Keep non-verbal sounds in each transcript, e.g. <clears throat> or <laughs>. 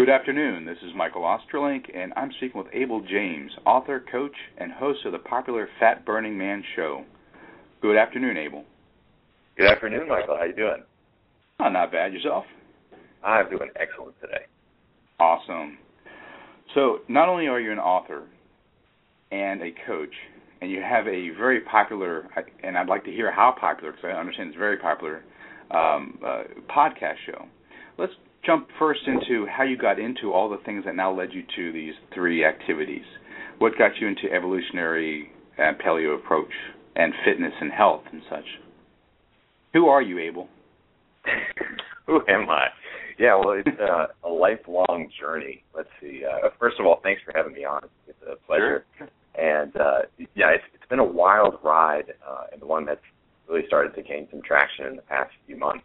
Good afternoon. This is Michael Ostrolenk, and I'm speaking with Abel James, author, coach, and host of the popular Fat Burning Man Show. Good afternoon, Abel. Good afternoon, Michael. How are you doing? Oh, not bad. Yourself? I'm doing excellent today. Awesome. So, not only are you an author and a coach, and you have a very popular, and I'd like to hear how popular, because I understand it's very popular, um, uh, podcast show. Let's jump first into how you got into all the things that now led you to these three activities. What got you into evolutionary and paleo approach and fitness and health and such? Who are you, Abel? <laughs> Who am I? Yeah, well, it's uh, a lifelong journey. Let's see. Uh, first of all, thanks for having me on. It's a pleasure. Sure. And uh, yeah, it's, it's been a wild ride, uh, and one that's really started to gain some traction in the past few months.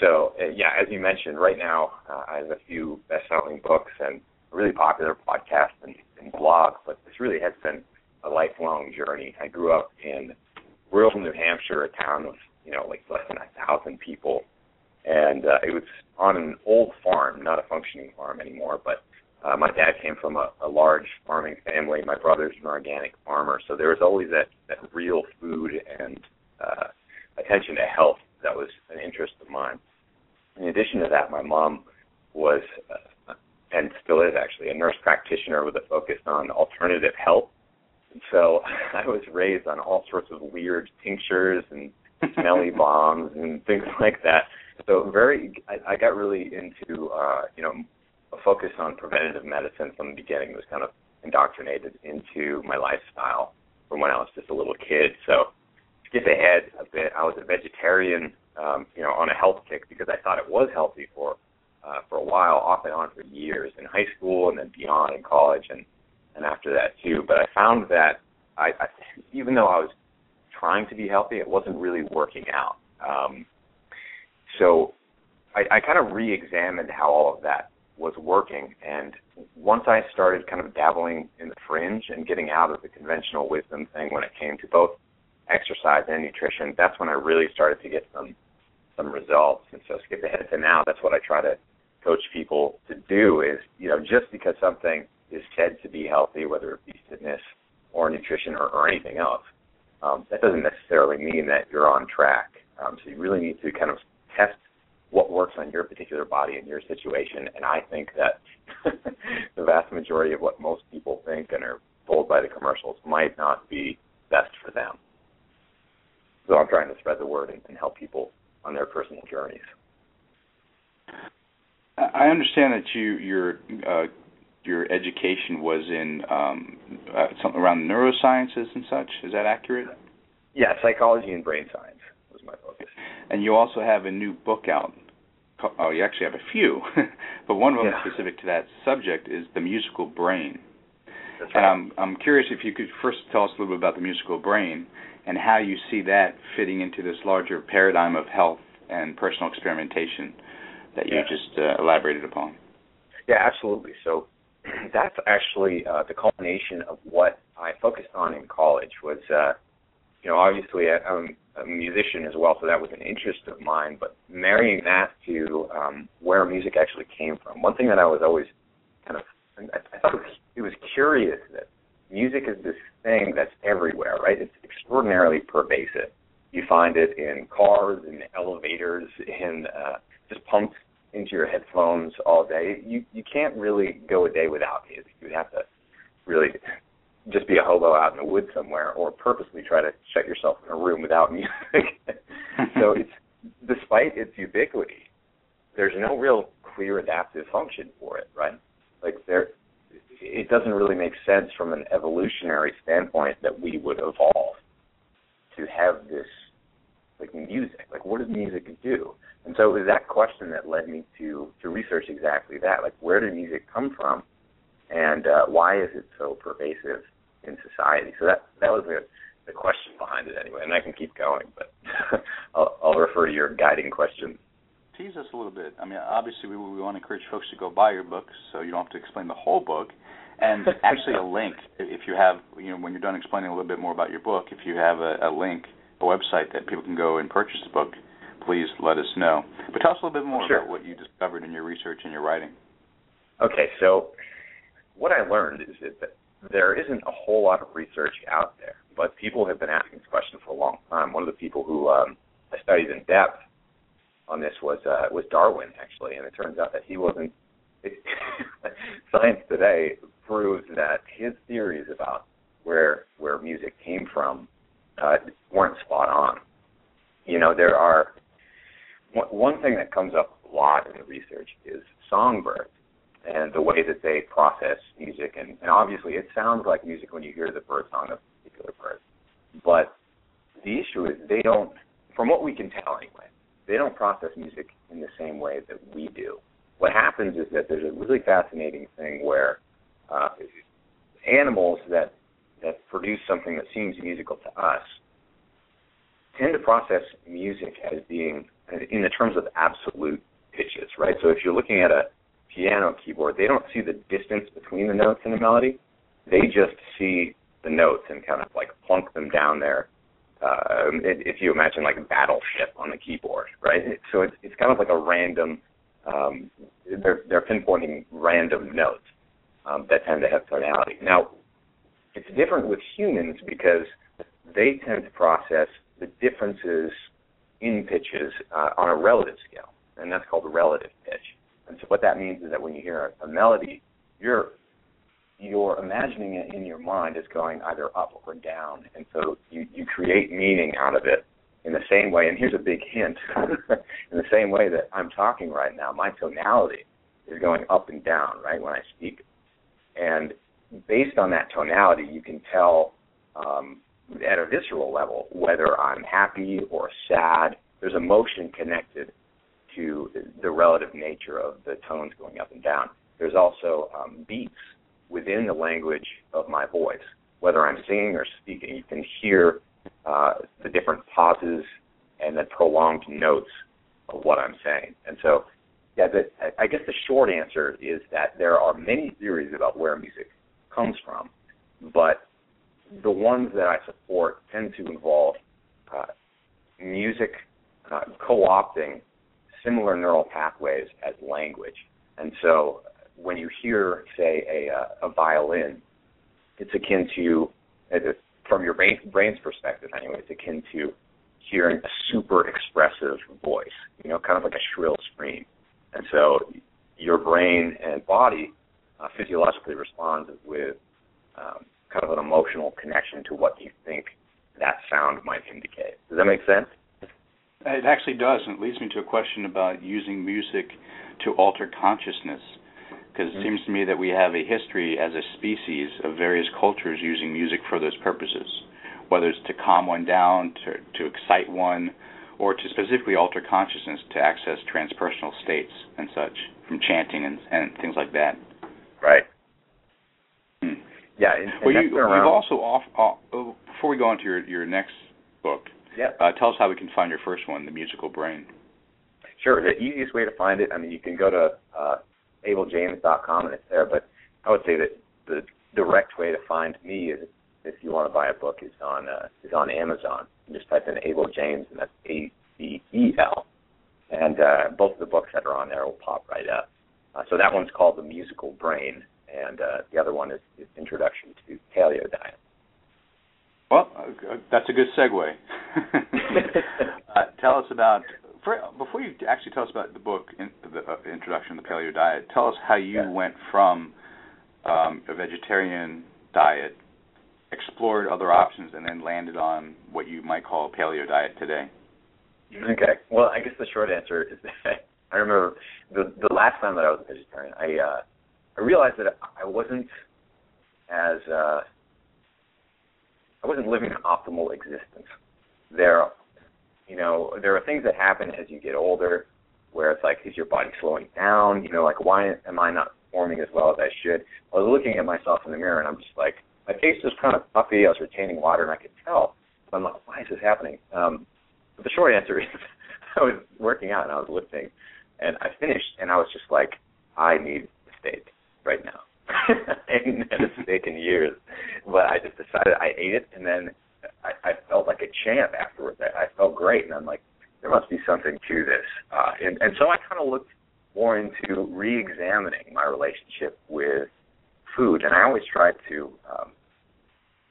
So uh, yeah, as you mentioned, right now uh, I have a few best-selling books and a really popular podcast and, and blog, but this really has been a lifelong journey. I grew up in rural New Hampshire, a town of you know like less than a thousand people, and uh, it was on an old farm, not a functioning farm anymore. But uh, my dad came from a, a large farming family. My brother's an organic farmer, so there was always that that real food and uh, attention to health that was an interest of mine. In addition to that, my mom was, uh, and still is actually, a nurse practitioner with a focus on alternative health. And so <laughs> I was raised on all sorts of weird tinctures and smelly <laughs> balms and things <laughs> like that. So very, I, I got really into, uh, you know, a focus on preventative medicine from the beginning. It was kind of indoctrinated into my lifestyle from when I was just a little kid. So skip ahead a bit. I was a vegetarian, um, you know, on a health kick because I thought it was healthy for uh, for a while, off and on for years in high school and then beyond in college and and after that too. But I found that I, I even though I was trying to be healthy, it wasn't really working out. Um, so I, I kind of re-examined how all of that was working, and once I started kind of dabbling in the fringe and getting out of the conventional wisdom thing when it came to both exercise and nutrition, that's when I really started to get some some results. And so skip ahead to now, that's what I try to coach people to do is, you know, just because something is said to be healthy, whether it be fitness or nutrition or, or anything else, um, that doesn't necessarily mean that you're on track. Um, so you really need to kind of test what works on your particular body and your situation. And I think that <laughs> the vast majority of what most people think and are told by the commercials might not be best for them. So I'm trying to spread the word and, and help people on their personal journeys. I understand that you your uh, your education was in um, uh, something around neurosciences and such. Is that accurate? Yeah, psychology and brain science was my focus. And you also have a new book out. Oh, you actually have a few, <laughs> but one of them yeah. specific to that subject is the musical brain. That's And. I'm I'm curious if you could first tell us a little bit about the musical brain and how you see that fitting into this larger paradigm of health and personal experimentation that you Yeah. just uh, elaborated upon. Yeah, absolutely. So <clears throat> that's actually uh, the culmination of what I focused on in college. Was uh, you know obviously I, I'm a musician as well, so that was an interest of mine. But marrying that to um, where music actually came from. One thing that I was always kind of I, I thought it was, it was curious that music is this thing that's everywhere, right? It's extraordinarily pervasive. You find it in cars, in elevators, in uh, just pumped into your headphones all day. You you can't really go a day without music. You'd have to really just be a hobo out in the woods somewhere, or purposely try to shut yourself in a room without <laughs> music. so <laughs> it's despite its ubiquity, there's no real clear adaptive function for it, right? Like there, it doesn't really make sense from an evolutionary standpoint that we would evolve to have this like music. Like what does music do? And so it was that question that led me to to research exactly that. Like where did music come from, and uh, why is it so pervasive in society? So that that was the the question behind it anyway. And I can keep going, but <laughs> I'll, I'll refer to your guiding question. Tease us a little bit. I mean, obviously, we, we want to encourage folks to go buy your book, so you don't have to explain the whole book. And <laughs> actually, a link if you have, you know, when you're done explaining a little bit more about your book, if you have a, a link, a website that people can go and purchase the book, please let us know. But tell us a little bit more Sure. about what you discovered in your research and your writing. Okay, so what I learned is that there isn't a whole lot of research out there, but people have been asking this question for a long time. One of the people who um, I studied in depth on this was uh, was Darwin actually, and it turns out that he wasn't. <laughs> science today proves that his theories about where where music came from uh, weren't spot on. You know, there are one, thing that comes up a lot in the research is songbirds and the way that they process music. And, and obviously, it sounds like music when you hear the bird song of a particular bird. But the issue is they don't, from what we can tell anyway, they don't process music in the same way that we do. What happens is that there's a really fascinating thing where uh, animals that that produce something that seems musical to us tend to process music as being in the terms of absolute pitches, right? So if you're looking at a piano keyboard, they don't see the distance between the notes in a melody. They just see the notes and kind of like plunk them down there. Uh, if you imagine like a battleship on the keyboard, right? So it's it's kind of like a random. Um, they're they're pinpointing random notes um, that tend to have tonality. Now, it's different with humans because they tend to process the differences in pitches uh, on a relative scale, and that's called relative pitch. And so what that means is that when you hear a, a melody, you're you're imagining it in your mind as going either up or down, and so you you create meaning out of it in the same way. And here's a big hint: <laughs> in the same way that I'm talking right now, my tonality is going up and down, right, when I speak. And based on that tonality, you can tell um, at a visceral level whether I'm happy or sad. There's emotion connected to the relative nature of the tones going up and down. There's also um, beats within the language of my voice. Whether I'm singing or speaking, you can hear uh, the different pauses and the prolonged notes of what I'm saying. And so, yeah, the, I guess the short answer is that there are many theories about where music comes from, but the ones that I support tend to involve uh, music uh, co-opting similar neural pathways as language. And so when you hear, say, a, uh, a violin, it's akin to, from your brain, brain's perspective anyway, it's akin to hearing a super expressive voice, you know, kind of like a shrill scream. And so your brain and body uh, physiologically responds with um, kind of an emotional connection to what you think that sound might indicate. Does that make sense? It actually does, and it leads me to a question about using music to alter consciousness. Because it mm-hmm. seems to me that we have a history as a species of various cultures using music for those purposes, whether it's to calm one down, to, to excite one, or to specifically alter consciousness to access transpersonal states and such, from chanting and, and things like that. Right. Hmm. Yeah. And, and well, you, you've also off, off, before we go on to your your next book, yeah. Uh, tell us how we can find your first one, The Musical Brain. Sure. The easiest way to find it, I mean, you can go to uh, abeljames.com and it's there. But I would say that the direct way to find me is if you want to buy a book is on uh, is on Amazon. You just type in Abel James and that's A B E L, and uh, both of the books that are on there will pop right up. Uh, so that one's called The Musical Brain, and uh, the other one is, is Introduction to Paleo Diet. Well, uh, that's a good segue. <laughs> uh, tell us about for, before you actually tell us about the book, in, the uh, introduction to the paleo diet. Tell us how you yeah. went from um, a vegetarian diet, explored other options, and then landed on what you might call a paleo diet today. Okay. Well, I guess the short answer is <laughs> that I remember the the last time that I was a vegetarian, I uh, I realized that I wasn't as uh, I wasn't living an optimal existence. There, you know, there are things that happen as you get older, where it's like, is your body slowing down? You know, like why am I not performing as well as I should? I was looking at myself in the mirror, and I'm just like, my face was kind of puffy. I was retaining water, and I could tell. I'm like, why is this happening? Um, but the short answer <laughs> is, I was working out and I was lifting, and I finished, and I was just like, I need a steak right now. <laughs> I hadn't had a steak in years, but I just decided I ate it, and then I, I felt like a champ afterwards. I, I felt great, and I'm like, there must be something to this. Uh, and, and so I kind of looked more into re-examining my relationship with food, and I always tried to um,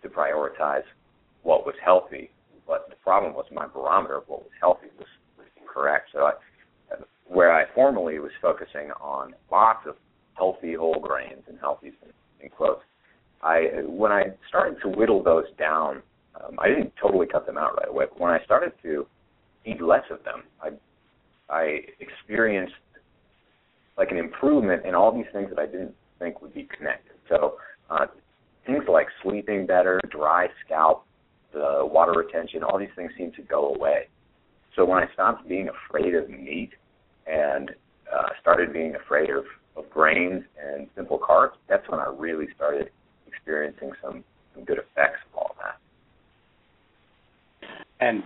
to prioritize what was healthy. But the problem was my barometer of what was healthy was, was incorrect. So I, where I formerly was focusing on lots of healthy whole grains and healthy in quotes, I when I started to whittle those down, um, I didn't totally cut them out right away. But when I started to eat less of them, I I experienced like an improvement in all these things that I didn't think would be connected. So uh, things like sleeping better, dry scalp, the water retention, all these things seem to go away. So when I stopped being afraid of meat and uh, started being afraid of, of grains and simple carbs, that's when I really started experiencing some, some good effects of all that. And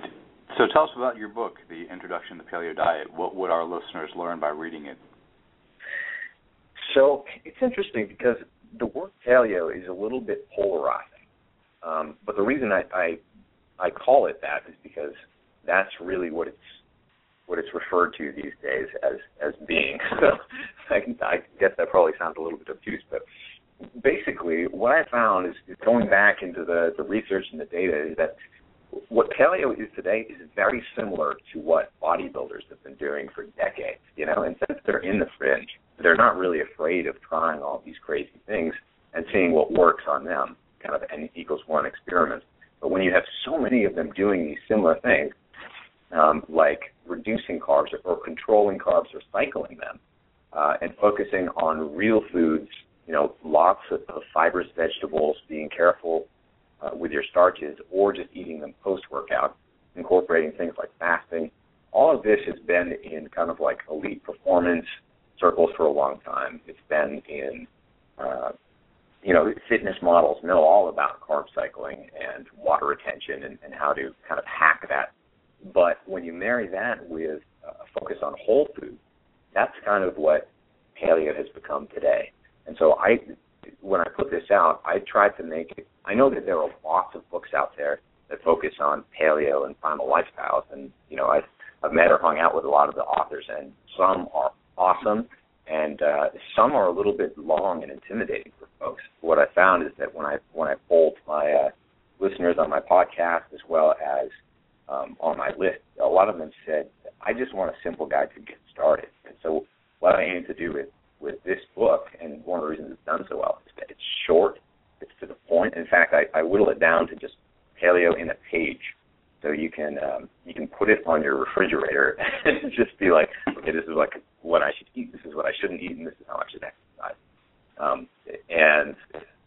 so tell us about your book, The Introduction to Paleo Diet. What would our listeners learn by reading it? So it's interesting because the word paleo is a little bit polarizing. Um, but the reason I, I I call it that is because that's really what it's what it's referred to these days as as being. <laughs> So I, I guess that probably sounds a little bit obtuse, but basically what I found is, is going back into the, the research and the data is that what paleo is today is very similar to what bodybuilders have been doing for decades. You know, and since they're in the fringe, they're not really afraid of trying all these crazy things and seeing what works on them, kind of n equals one experiment. But when you have so many of them doing these similar things, um, like reducing carbs or, or controlling carbs or cycling them, uh, and focusing on real foods, you know, lots of, of fibrous vegetables, being careful uh, with your starches, or just eating them post workout, incorporating things like fasting. All of this has been in kind of like elite performance circles for a long time. It's been in, uh, you know, fitness models know all about carb cycling and water retention and, and how to kind of hack that. But when you marry that with a focus on whole food, that's kind of what paleo has become today. And so I, when I put this out, I tried to make it. I know that there are lots of books out there that focus on paleo and primal lifestyles, and you know I've I've met or hung out with a lot of the authors, and some are awesome, and uh, some are a little bit long and intimidating for folks. What I found is that when I when I polled my uh, listeners on my podcast as well as um, on my list, a lot of them said, "I just want a simple guide to get started." And so, what I aim to do with with this book, and one of the reasons it's done so well, is that it's short, it's to the point. In fact, I, I whittle it down to just paleo in a page so you can um, you can put it on your refrigerator <laughs> and just be like, okay, this is like what I should eat, this is what I shouldn't eat, and this is how I should exercise. Um, and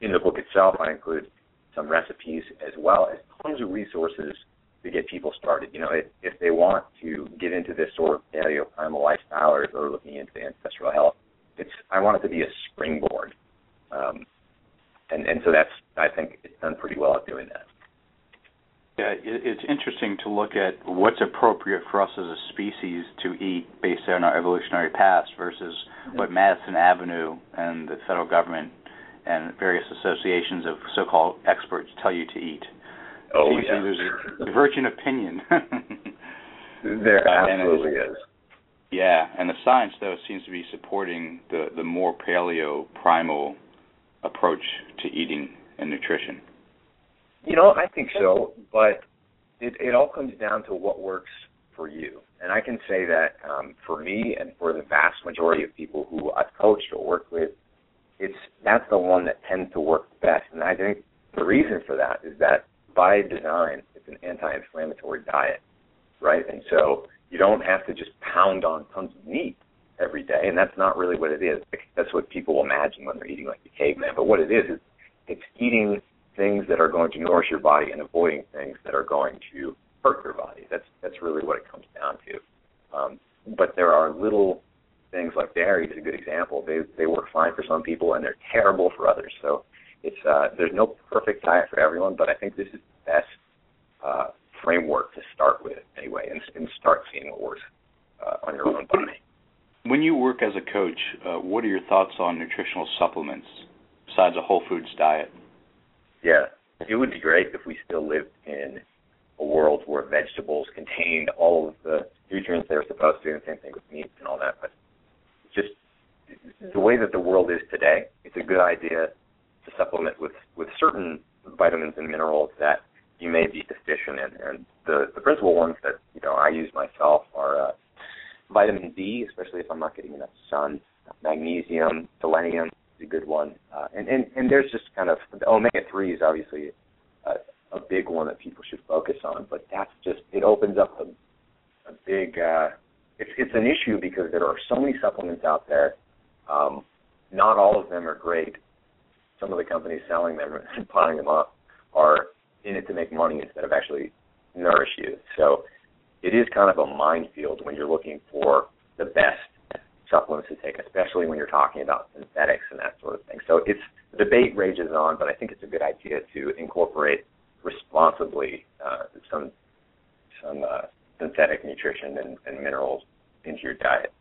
in the book itself, I include some recipes as well as tons of resources to get people started. You know, if, if they want to get into this sort of paleo primal lifestyle or, or looking into ancestral health, it's I want it to be a springboard. Um, and and so that's I think it's done pretty well at doing that. Yeah, it's interesting to look at what's appropriate for us as a species to eat based on our evolutionary past versus mm-hmm. what Madison Avenue and the federal government and various associations of so-called experts tell you to eat. Oh yeah. There's a divergent opinion. <laughs> there absolutely is. Yeah, and the science though seems to be supporting the the more paleo primal approach to eating and nutrition. You know, I think so, but it, it all comes down to what works for you. And I can say that um, for me and for the vast majority of people who I've coached or worked with, it's that's the one that tends to work best. And I think the reason for that is that by design, it's an anti-inflammatory diet, right? And so you don't have to just pound on tons of meat every day, and that's not really what it is. That's what people imagine when they're eating like a caveman. But what it is is it's eating things that are going to nourish your body and avoiding things that are going to hurt your body. That's that's really what it comes down to. Um, but there are little things like dairy is a good example. They they work fine for some people and they're terrible for others. So it's uh, there's no perfect diet for everyone, but I think this is the best uh, framework to start with anyway, and, and start seeing what works uh, on your own body. When you work as a coach, uh, what are your thoughts on nutritional supplements besides a whole foods diet? Yeah, it would be great if we still lived in a world where vegetables contained all of the nutrients they're supposed to, and the same thing with meat and all that. But just the way that the world is today, it's a good idea to supplement with with certain vitamins and minerals that you may be deficient in. And the the principal ones that you know I use myself are uh, vitamin D, especially if I'm not getting enough sun. Magnesium, selenium is a good one, uh, and and and there's just kind of the omega three is obviously a, a big one that people should focus on. But that's just it opens up a, a big. Uh, it's it's an issue because there are so many supplements out there. Um, not all of them are great. Some of the companies selling them and <laughs> buying them up are in it to make money instead of actually nourish you. So it is kind of a minefield when you're looking for the best supplements to take, especially when you're talking about synthetics and that sort of thing. So it's the debate rages on, but I think it's a good idea to incorporate responsibly uh, some some uh, synthetic nutrition and, and minerals into your diet.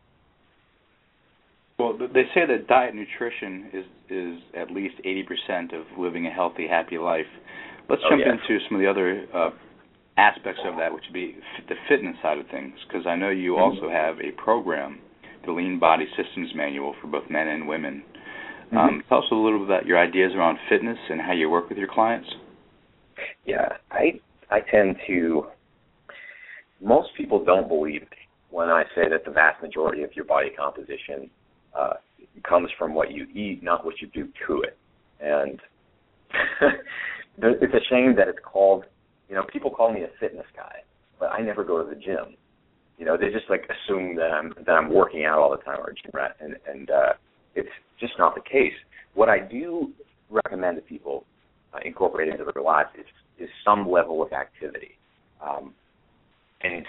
Well, they say that diet nutrition is is at least 80% of living a healthy, happy life. Let's oh, jump yeah. into some of the other uh, aspects of that, which would be the fitness side of things, because I know you mm-hmm. also have a program, the Lean Body Systems Manual for both men and women. Mm-hmm. Um, tell us a little bit about your ideas around fitness and how you work with your clients. Yeah, I I tend to. Most people don't believe me when I say that the vast majority of your body composition uh, comes from what you eat, not what you do to it. And <laughs> it's a shame that it's called. You know, people call me a fitness guy, but I never go to the gym. You know, they just like assume that I'm that I'm working out all the time or a gym rat, and and uh, it's just not the case. What I do recommend to people uh, incorporate into their lives is is some level of activity. Um, and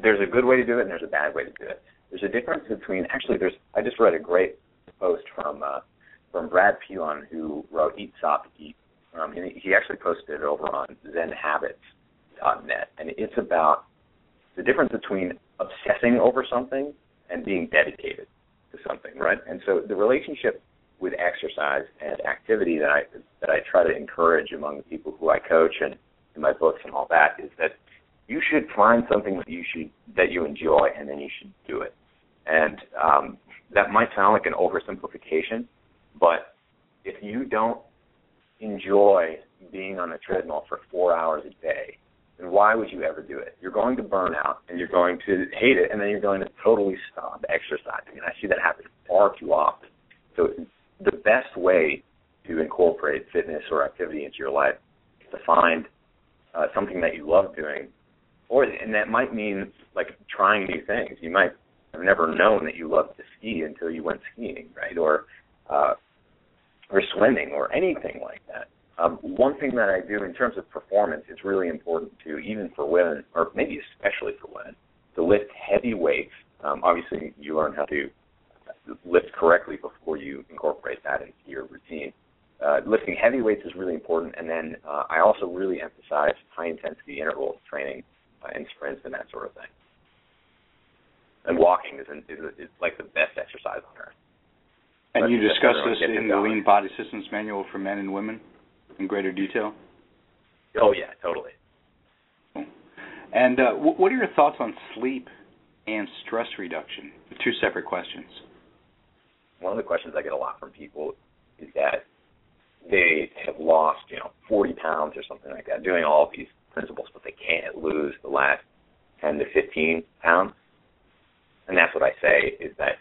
there's a good way to do it and there's a bad way to do it. There's a difference between actually there's I just read a great post from uh, from Brad Pilon who wrote Eat Stop Eat. Um, and he actually posted it over on ZenHabits.net, and it's about the difference between obsessing over something and being dedicated to something, right? And so the relationship with exercise and activity that I that I try to encourage among the people who I coach and in my books and all that is that you should find something that you should that you enjoy and then you should do it. And um, that might sound like an oversimplification, but if you don't enjoy being on a treadmill for four hours a day, then why would you ever do it? You're going to burn out and you're going to hate it and then you're going to totally stop exercising. And I see that happen far too often. So the best way to incorporate fitness or activity into your life is to find uh, something that you love doing, or and that might mean like trying new things. You might have never known that you loved to ski until you went skiing, right? Or uh, or swimming or anything like that. Um, one thing that I do in terms of performance, it's really important to even for women, or maybe especially for women, to lift heavy weights. Um, obviously, you learn how to lift correctly before you incorporate that into your routine. Uh, lifting heavy weights is really important, and then uh, I also really emphasize high intensity interval training uh, and sprints and that sort of thing. And walking is, an, is, is like the best. But you discuss this in the. Lean Body Systems Manual for men and women in greater detail. Oh yeah, totally. And uh, wh- what are your thoughts on sleep and stress reduction? Two separate questions. one of the questions I get a lot from people is that they have lost, you know, 40 pounds or something like that, doing all of these principles, but they can't lose the last 10 to 15 pounds. And that's what I say is that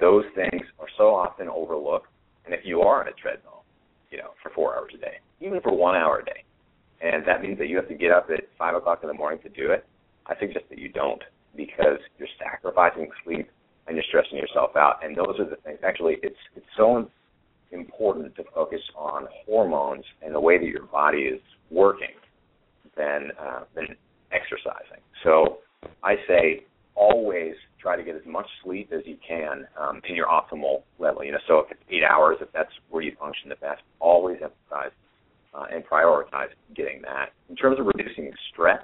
those things are so often overlooked. And if you are on a treadmill, you know, for four hours a day, even for one hour a day, and that means that you have to get up at five o'clock in the morning to do it, I suggest that you don't because you're sacrificing sleep and you're stressing yourself out. And those are the things. Actually, it's it's so important to focus on hormones and the way that your body is working than uh, than exercising. So I say always try to get as much sleep as you can um, in your optimal level. You know, so if it's eight hours, if that's where you function the best, always emphasize uh, and prioritize getting that. In terms of reducing stress,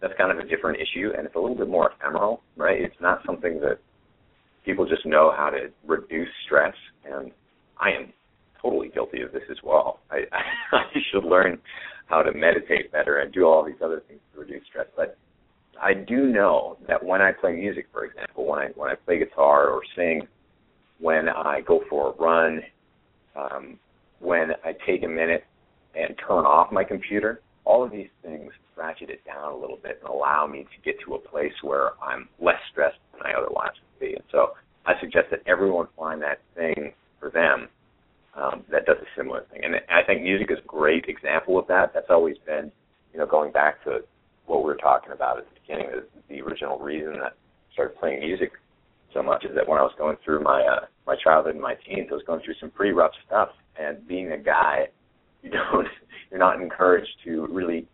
that's kind of a different issue, and it's a little bit more ephemeral, right? It's not something that people just know how to reduce stress, and I am totally guilty of this as well. I, <laughs> I should learn how to meditate better and do all these other things to reduce stress, but I do know that when I play music, for example, when I when I play guitar or sing, when I go for a run, um, when I take a minute and turn off my computer, all of these things ratchet it down a little bit and allow me to get to a place where I'm less stressed than I otherwise would be. And so I suggest that everyone find that thing for them um, that does a similar thing. And I think music is a great example of that. That's always been, you know, going back to what we were talking about at the beginning, the, the original reason that I started playing music so much is that when I was going through my uh, my childhood and my teens, I was going through some pretty rough stuff. And being a guy, <laughs> you don't you're not encouraged to really,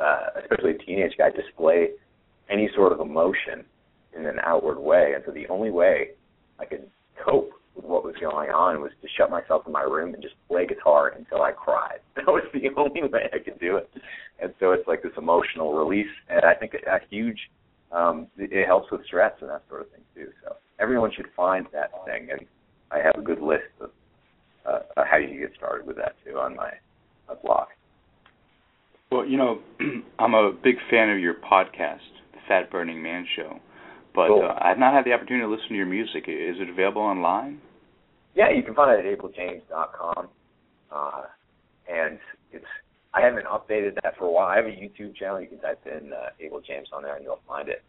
uh, especially a teenage guy, display any sort of emotion in an outward way. And so the only way I could cope what was going on was to shut myself in my room and just play guitar until I cried. <laughs> That was the <laughs> only way I could do it. And so it's like this emotional release, and I think a huge um, it helps with stress and that sort of thing too. So everyone should find that thing, and I have a good list of uh, how you get started with that too on my, my blog. Well, you know, <clears throat> I'm a big fan of your podcast, The Fat Burning Man Show, but cool. uh, I've not had the opportunity to listen to your music. Is it available online? Yeah, you can find it at abeljames.com, uh, and it's I haven't updated that for a while. I have a YouTube channel. You can type in uh, Abel James on there, and you'll find it.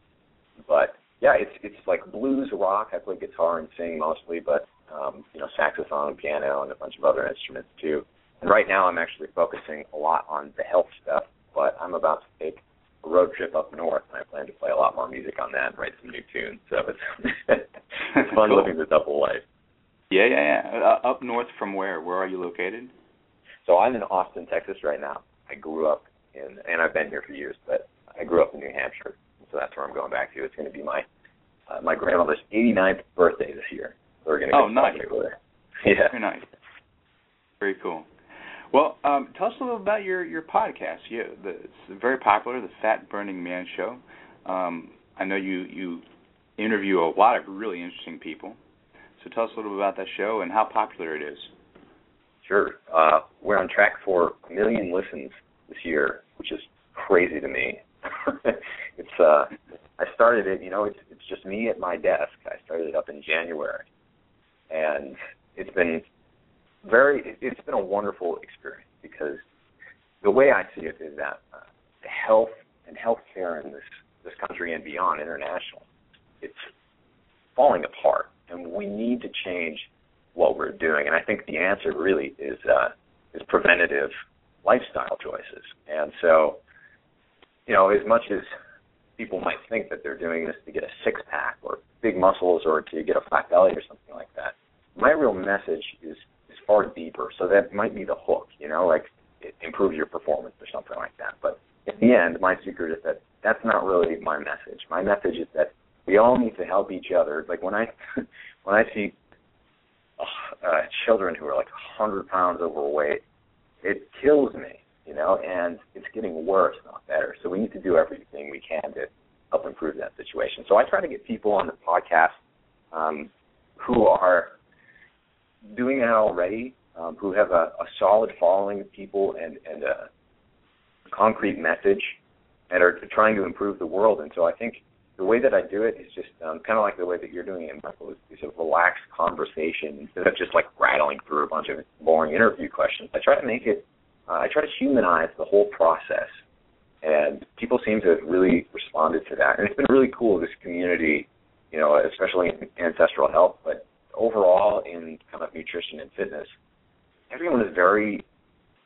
But yeah, it's it's like blues rock. I play guitar and sing mostly, but um, you know, saxophone, piano, and a bunch of other instruments too. And right now, I'm actually focusing a lot on the health stuff. But I'm about to take road trip up north, and I plan to play a lot more music on that and write some new tunes. So it's <laughs> it's fun cool. living the double life. Yeah, yeah, yeah. Uh, up north from where? Where are you located? So I'm in Austin, Texas right now. I grew up in, and I've been here for years, but I grew up in New Hampshire, so that's where I'm going back to. It's going to be my uh, my grandmother's 89th birthday this year. So we're going to oh, go nice. with her. <laughs> Yeah. Very nice. Very cool. Well, um, tell us a little about your your podcast. Yeah, the, it's very popular, the Fat Burning Man Show. Um, I know you you interview a lot of really interesting people. So tell us a little bit about that show and how popular it is. Sure. Uh, we're on track for a million listens this year, which is crazy to me. <laughs> it's uh, I started it. You know, it's it's just me at my desk. I started it up in January, and it's been very. It's been a wonderful experience because the way I see it is that uh, health and healthcare in this this country and beyond, international, it's falling apart, and we need to change what we're doing. And I think the answer really is uh, is preventative lifestyle choices. And so, you know, as much as people might think that they're doing this to get a six pack or big muscles or to get a flat belly or something like that, my real message is far deeper. So that might be the hook, you know, like it improves your performance or something like that. But at the end, my secret is that that's not really my message. My message is that we all need to help each other. Like when I <laughs> when I see uh, children who are like 100 pounds overweight, it kills me, you know, and it's getting worse, not better. So we need to do everything we can to help improve that situation. So I try to get people on the podcast um, who are doing that already, um, who have a, a solid following of people and, and a concrete message and are trying to improve the world. And so I think the way that I do it is just um, kind of like the way that you're doing it, Michael. It's, a relaxed conversation instead of just like rattling through a bunch of boring interview questions. I try to make it. Uh, I try to humanize the whole process, and people seem to have really responded to that. And it's been really cool. This community, you know, especially in ancestral health, but overall in kind of nutrition and fitness, everyone is very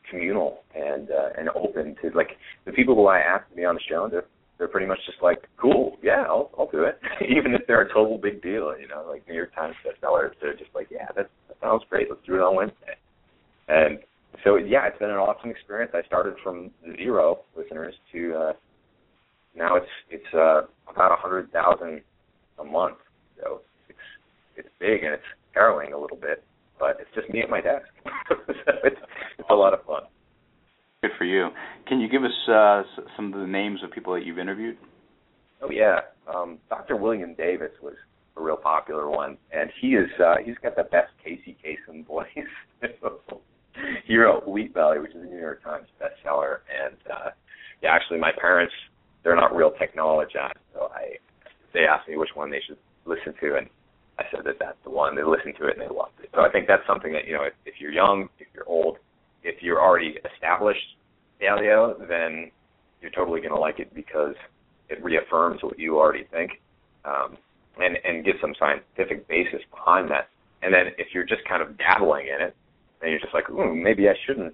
communal and uh, and open to like the people who I ask to be on the show. They're they're pretty much just like, cool, yeah, I'll I'll do it, <laughs> even if they're a total big deal, you know, like New York Times bestsellers. They're just like, yeah, that, sounds great. Let's do it on Wednesday. And so yeah, it's been an awesome experience. I started from zero listeners to uh, now it's it's uh, about a hundred thousand a month. It's big and it's harrowing a little bit, but it's just me at my desk. <laughs> so it's it's a lot of fun. Good for you. Can you give us uh, some of the names of people that you've interviewed? Oh yeah, um, Dr. William Davis was a real popular one, and he is uh, he's got the best Casey Kasem voice. <laughs> he wrote Wheat Belly, which is a New York Times bestseller, and uh, yeah, actually my parents they're not real technologists, so I they asked me which one they should listen to, and I said that that's the one. They listened to it and they loved it. So I think that's something that you know if, if you're young, if you're old, if you're already established paleo, then you're totally going to like it because it reaffirms what you already think, um, and and gives some scientific basis behind that. And then if you're just kind of dabbling in it, then you're just like, ooh, maybe I shouldn't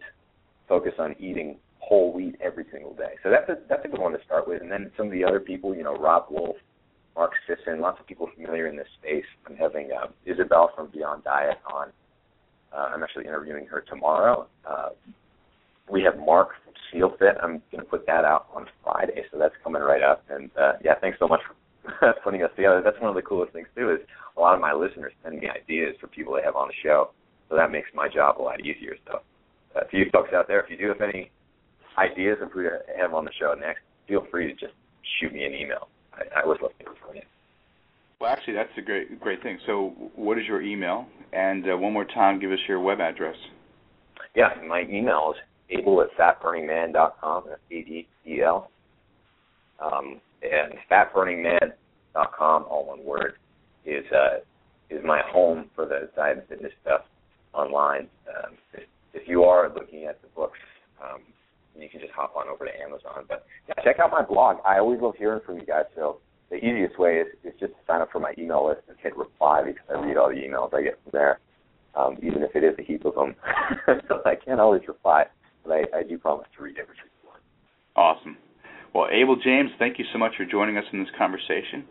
focus on eating whole wheat every single day. So that's a that's a good one to start with. And then some of the other people, you know, Robb Wolf, Mark Sisson, lots of people familiar in this space. I'm having uh, Isabel from Beyond Diet on. Uh, I'm actually interviewing her tomorrow. Uh, we have Mark from SEALFIT. I'm going to put that out on Friday, so that's coming right up. And uh, yeah, thanks so much for <laughs> putting us together. That's one of the coolest things too. Is a lot of my listeners send me ideas for people they have on the show, so that makes my job a lot easier. So, uh, to you folks out there, if you do have any ideas of who to have on the show next, feel free to just shoot me an email. I, I would love to hear from you. Well, actually, that's a great great thing. So, what is your email? And uh, one more time, give us your web address. Yeah, my email is abel at fatburningman.com. That's A-B-E-L. Um, and fatburningman.com, all one word, is uh, is my home for the diet and fitness stuff online. Um, if, if you are looking at the books, um, you can just hop on over to Amazon. But yeah, check out my blog. I always love hearing from you guys. So the easiest way is, is just to sign up for my email list and hit reply because I read all the emails I get from there, um, even if it is a heap of them. <laughs> so I can't always reply but I, I do promise to read every single one. Awesome. Well, Abel James, thank you so much for joining us in this conversation.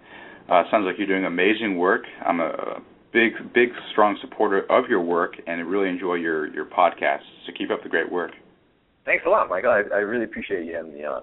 Uh, sounds like you're doing amazing work. I'm a big, big, strong supporter of your work, and really enjoy your your podcast. So keep up the great work. Thanks a lot, Michael. I, I really appreciate you having me on.